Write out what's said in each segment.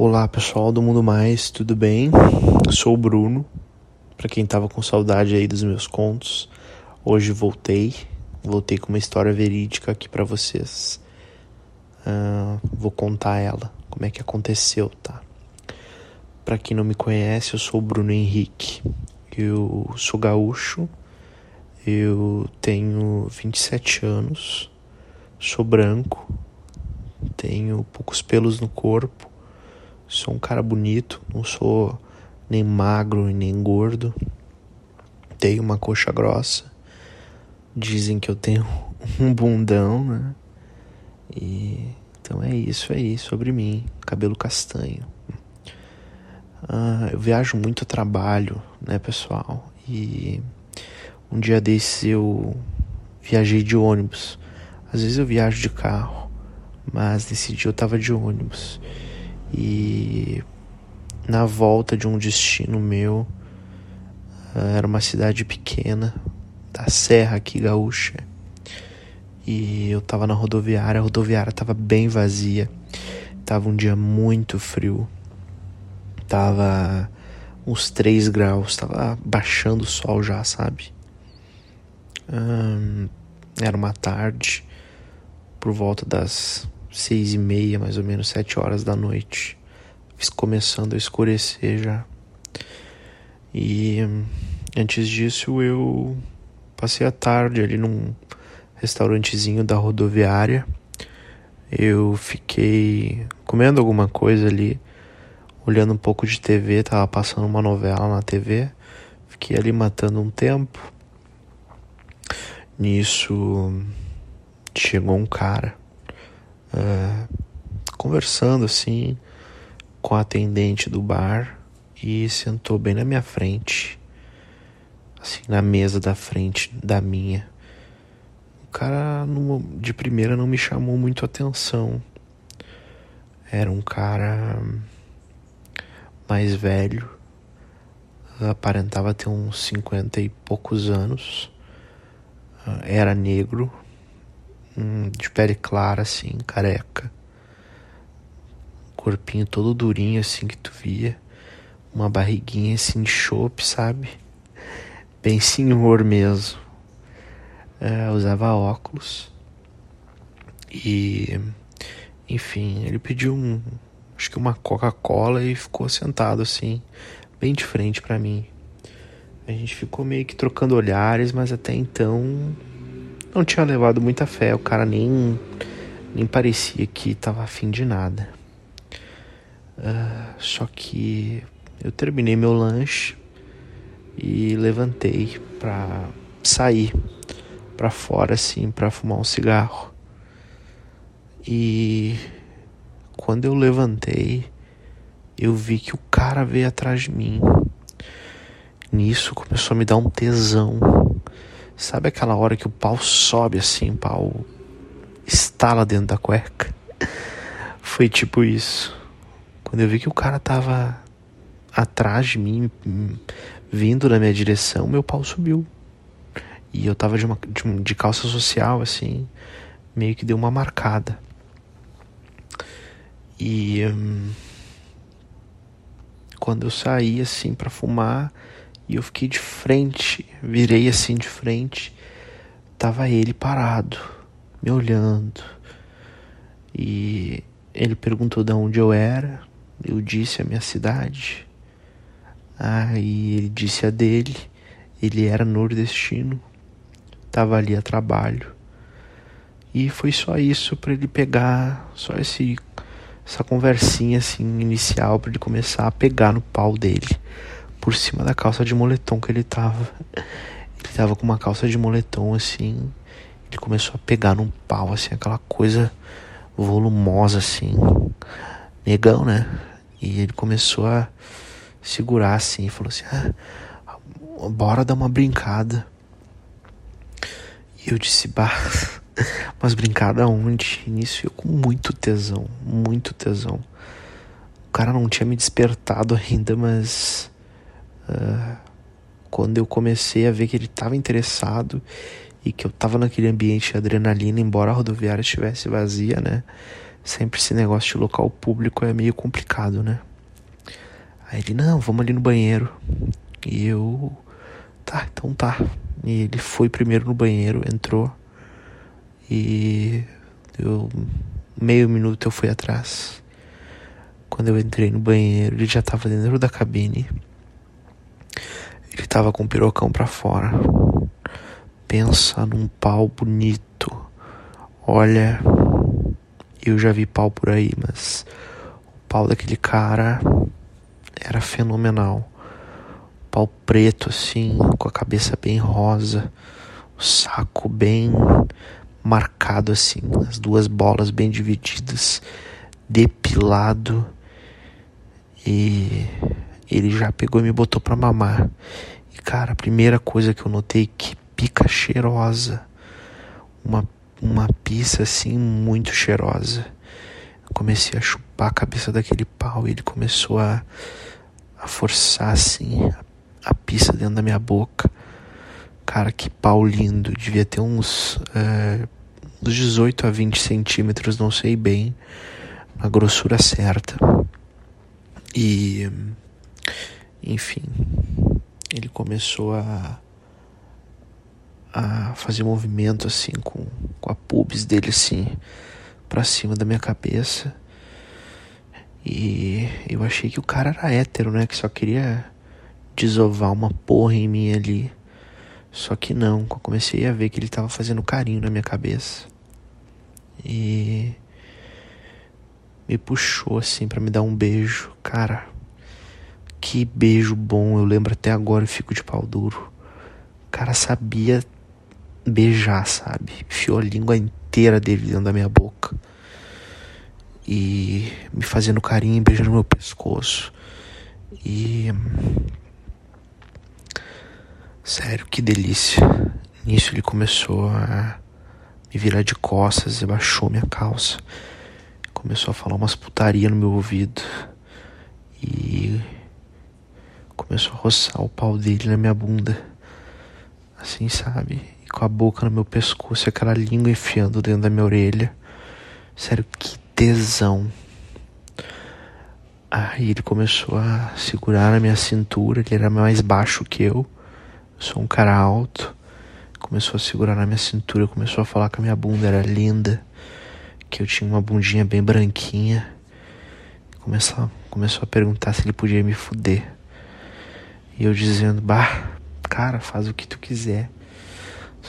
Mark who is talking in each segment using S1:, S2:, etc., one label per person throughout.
S1: Olá pessoal do Mundo Mais, tudo bem? Sou o Bruno. Para quem tava com saudade aí dos meus contos, hoje voltei. Voltei com uma história verídica aqui para vocês. Uh, vou contar ela, como é que aconteceu, tá? Para quem não me conhece, eu sou o Bruno Henrique. Eu sou gaúcho. Eu tenho 27 anos. Sou branco. Tenho poucos pelos no corpo Sou um cara bonito, não sou nem magro nem gordo. Tenho uma coxa grossa. Dizem que eu tenho um bundão, né? E então é isso aí sobre mim, cabelo castanho. Ah, eu viajo muito a trabalho, né, pessoal? E um dia desse eu viajei de ônibus. Às vezes eu viajo de carro, mas nesse dia eu tava de ônibus. E na volta de um destino meu, ah, era uma cidade pequena, da Serra aqui gaúcha. E eu tava na rodoviária, a rodoviária tava bem vazia. Tava um dia muito frio. Tava uns 3 graus, tava baixando o sol já, sabe? Hum, era uma tarde, por volta das seis e meia, mais ou menos, sete horas da noite. Começando a escurecer já. E antes disso eu passei a tarde ali num restaurantezinho da rodoviária. Eu fiquei comendo alguma coisa ali, olhando um pouco de TV, tava passando uma novela na TV. Fiquei ali matando um tempo. Nisso chegou um cara uh, conversando assim com a atendente do bar e sentou bem na minha frente, assim, na mesa da frente da minha. O cara de primeira não me chamou muito atenção. Era um cara mais velho, aparentava ter uns cinquenta e poucos anos, era negro, Hum, de pele clara, assim, careca. Corpinho todo durinho, assim, que tu via. Uma barriguinha, assim, de chope, sabe? Bem senhor mesmo. É, usava óculos. E... Enfim, ele pediu um... Acho que uma Coca-Cola e ficou sentado, assim, bem de frente para mim. A gente ficou meio que trocando olhares, mas até então não tinha levado muita fé, o cara nem, nem parecia que tava afim de nada. Uh, só que eu terminei meu lanche e levantei pra sair pra fora assim, pra fumar um cigarro. E quando eu levantei, eu vi que o cara veio atrás de mim. Nisso começou a me dar um tesão Sabe aquela hora que o pau sobe assim, o pau estala dentro da cueca? Foi tipo isso. Quando eu vi que o cara tava atrás de mim, vindo na minha direção, meu pau subiu. E eu tava de, uma, de, de calça social, assim, meio que deu uma marcada. E hum, quando eu saí assim para fumar, e eu fiquei de frente, virei assim de frente. Tava ele parado, me olhando. E ele perguntou de onde eu era. Eu disse a minha cidade. Aí ele disse a dele. Ele era nordestino. Tava ali a trabalho. E foi só isso para ele pegar, só esse essa conversinha assim inicial para ele começar a pegar no pau dele por cima da calça de moletom que ele tava. Ele tava com uma calça de moletom assim. Ele começou a pegar num pau, assim, aquela coisa volumosa, assim. Negão, né? E ele começou a segurar assim e falou assim: ah, bora dar uma brincada. E eu disse: bah, mas brincada onde? Início eu com muito tesão, muito tesão. O cara não tinha me despertado ainda, mas Uh, quando eu comecei a ver que ele estava interessado e que eu estava naquele ambiente de adrenalina, embora a rodoviária estivesse vazia, né? sempre esse negócio de local público é meio complicado, né? Aí ele, não, vamos ali no banheiro. E eu, tá, então tá. E ele foi primeiro no banheiro, entrou. E eu, meio minuto eu fui atrás. Quando eu entrei no banheiro, ele já tava dentro da cabine. Ele tava com o pirocão pra fora. Pensa num pau bonito. Olha, eu já vi pau por aí, mas o pau daquele cara era fenomenal. Pau preto assim, com a cabeça bem rosa, o saco bem marcado assim, as duas bolas bem divididas, depilado. E ele já pegou e me botou para mamar. E cara, a primeira coisa que eu notei que pica cheirosa. Uma uma pizza assim muito cheirosa. Eu comecei a chupar a cabeça daquele pau e ele começou a, a forçar assim a, a pizza dentro da minha boca. Cara, que pau lindo. Devia ter uns, é, uns 18 a 20 centímetros, não sei bem, a grossura certa. E, enfim, ele começou a a fazer movimento assim com, com a pubis dele assim para cima da minha cabeça. E eu achei que o cara era hétero, né? Que só queria desovar uma porra em mim ali. Só que não, eu comecei a ver que ele tava fazendo carinho na minha cabeça. E me puxou assim para me dar um beijo. Cara, que beijo bom, eu lembro até agora e fico de pau duro. O cara sabia beijar, sabe? Enfiou a língua inteira dele dentro da minha boca. E me fazendo carinho, beijando meu pescoço. E. Sério, que delícia. Nisso ele começou a me virar de costas e baixou minha calça. Começou a falar umas putaria no meu ouvido. E começou a roçar o pau dele na minha bunda. Assim, sabe? com a boca no meu pescoço e aquela língua enfiando dentro da minha orelha. Sério, que tesão. Aí ele começou a segurar na minha cintura, ele era mais baixo que eu. Eu sou um cara alto. Começou a segurar na minha cintura, começou a falar que a minha bunda era linda, que eu tinha uma bundinha bem branquinha. Começou, começou a perguntar se ele podia me fuder. E eu dizendo, bah, cara, faz o que tu quiser.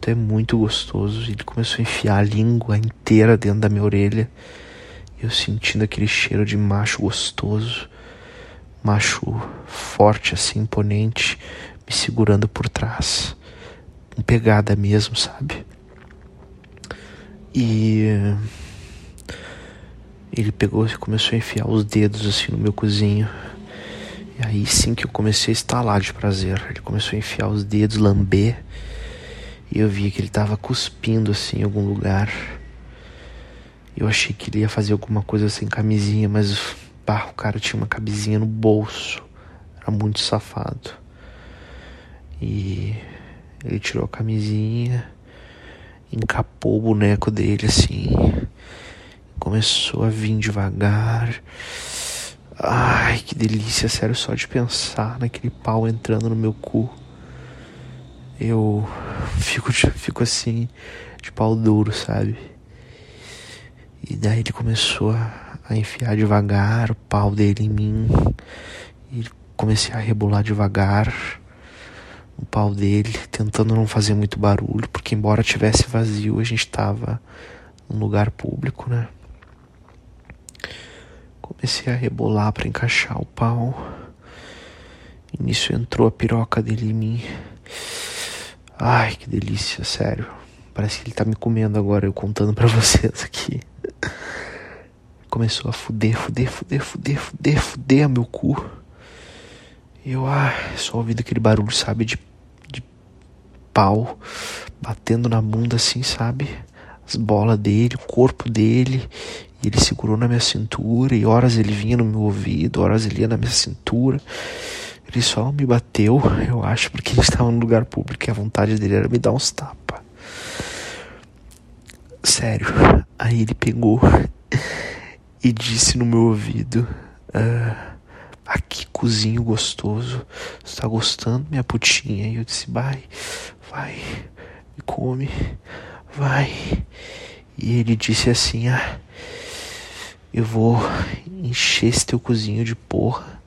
S1: Tu é muito gostoso. Ele começou a enfiar a língua inteira dentro da minha orelha. Eu sentindo aquele cheiro de macho gostoso. Macho forte, assim, imponente, me segurando por trás. Com pegada mesmo, sabe? E ele pegou e começou a enfiar os dedos assim no meu cozinho. E aí sim que eu comecei a estalar de prazer. Ele começou a enfiar os dedos, lamber. E eu vi que ele tava cuspindo assim em algum lugar. Eu achei que ele ia fazer alguma coisa sem camisinha, mas bah, o cara tinha uma camisinha no bolso. Era muito safado. E ele tirou a camisinha, encapou o boneco dele assim. Começou a vir devagar. Ai, que delícia, sério, só de pensar naquele pau entrando no meu cu eu fico, fico assim, de pau duro, sabe? E daí ele começou a, a enfiar devagar o pau dele em mim. E comecei a rebolar devagar o pau dele, tentando não fazer muito barulho, porque embora tivesse vazio, a gente tava num lugar público, né? Comecei a rebolar para encaixar o pau. E nisso entrou a piroca dele em mim. Ai, que delícia, sério. Parece que ele tá me comendo agora, eu contando para vocês aqui. Começou a fuder, fuder, fuder, fuder, fuder, fuder meu cu. Eu, ai, só ouvindo aquele barulho, sabe, de, de pau batendo na bunda assim, sabe? As bolas dele, o corpo dele. E ele segurou na minha cintura, e horas ele vinha no meu ouvido, horas ele ia na minha cintura. Ele só me bateu, eu acho, porque ele estava no lugar público e a vontade dele era me dar uns tapas. Sério. Aí ele pegou e disse no meu ouvido: ah, que cozinho gostoso. Você tá gostando, minha putinha? E eu disse: vai, vai, me come, vai. E ele disse assim: ah, eu vou encher esse teu cozinho de porra.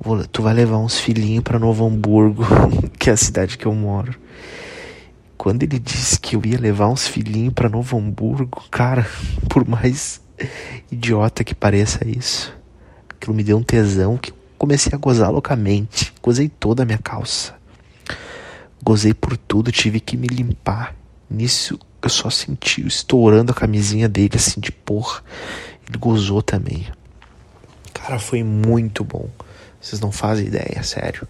S1: Vou, tu vai levar uns filhinhos para Novo Hamburgo, que é a cidade que eu moro. Quando ele disse que eu ia levar uns filhinhos para Novo Hamburgo, cara, por mais idiota que pareça isso, aquilo me deu um tesão que comecei a gozar loucamente. Gozei toda a minha calça. Gozei por tudo, tive que me limpar. Nisso eu só senti estourando a camisinha dele assim de porra. Gozou também. Cara, foi muito bom. Vocês não fazem ideia, sério.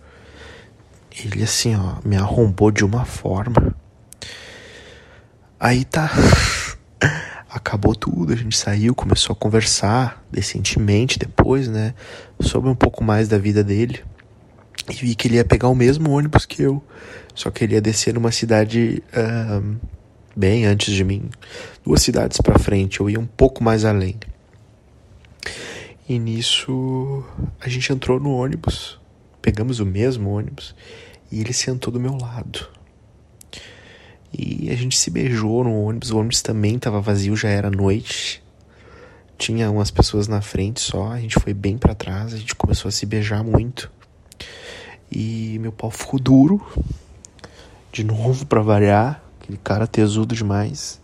S1: Ele assim, ó, me arrombou de uma forma. Aí tá. Acabou tudo, a gente saiu, começou a conversar decentemente depois, né? Sobre um pouco mais da vida dele. E vi que ele ia pegar o mesmo ônibus que eu. Só que ele ia descer numa cidade uh, bem antes de mim. Duas cidades para frente, eu ia um pouco mais além. E nisso a gente entrou no ônibus, pegamos o mesmo ônibus e ele sentou do meu lado. E a gente se beijou no ônibus, o ônibus também estava vazio, já era noite. Tinha umas pessoas na frente só, a gente foi bem para trás, a gente começou a se beijar muito. E meu pau ficou duro, de novo para variar, aquele cara tesudo demais.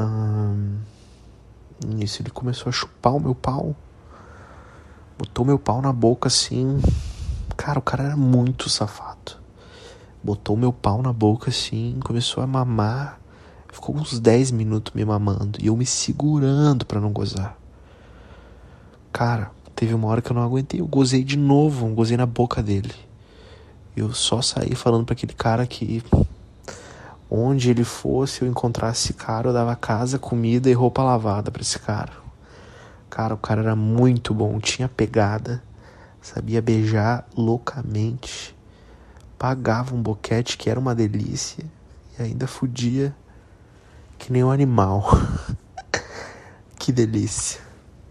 S1: Hum, Nisso ele começou a chupar o meu pau. Botou meu pau na boca assim. Cara, o cara era muito safado. Botou meu pau na boca assim, começou a mamar. Ficou uns 10 minutos me mamando e eu me segurando para não gozar. Cara, teve uma hora que eu não aguentei, eu gozei de novo, gozei na boca dele. Eu só saí falando para aquele cara que onde ele fosse, eu encontrasse esse cara, eu dava casa, comida e roupa lavada para esse cara. Cara, o cara era muito bom, tinha pegada, sabia beijar loucamente, pagava um boquete que era uma delícia e ainda fudia que nem um animal. que delícia.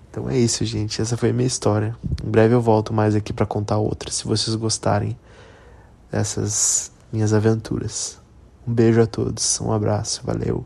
S1: Então é isso, gente. Essa foi a minha história. Em breve eu volto mais aqui para contar outra, se vocês gostarem dessas minhas aventuras. Um beijo a todos, um abraço, valeu.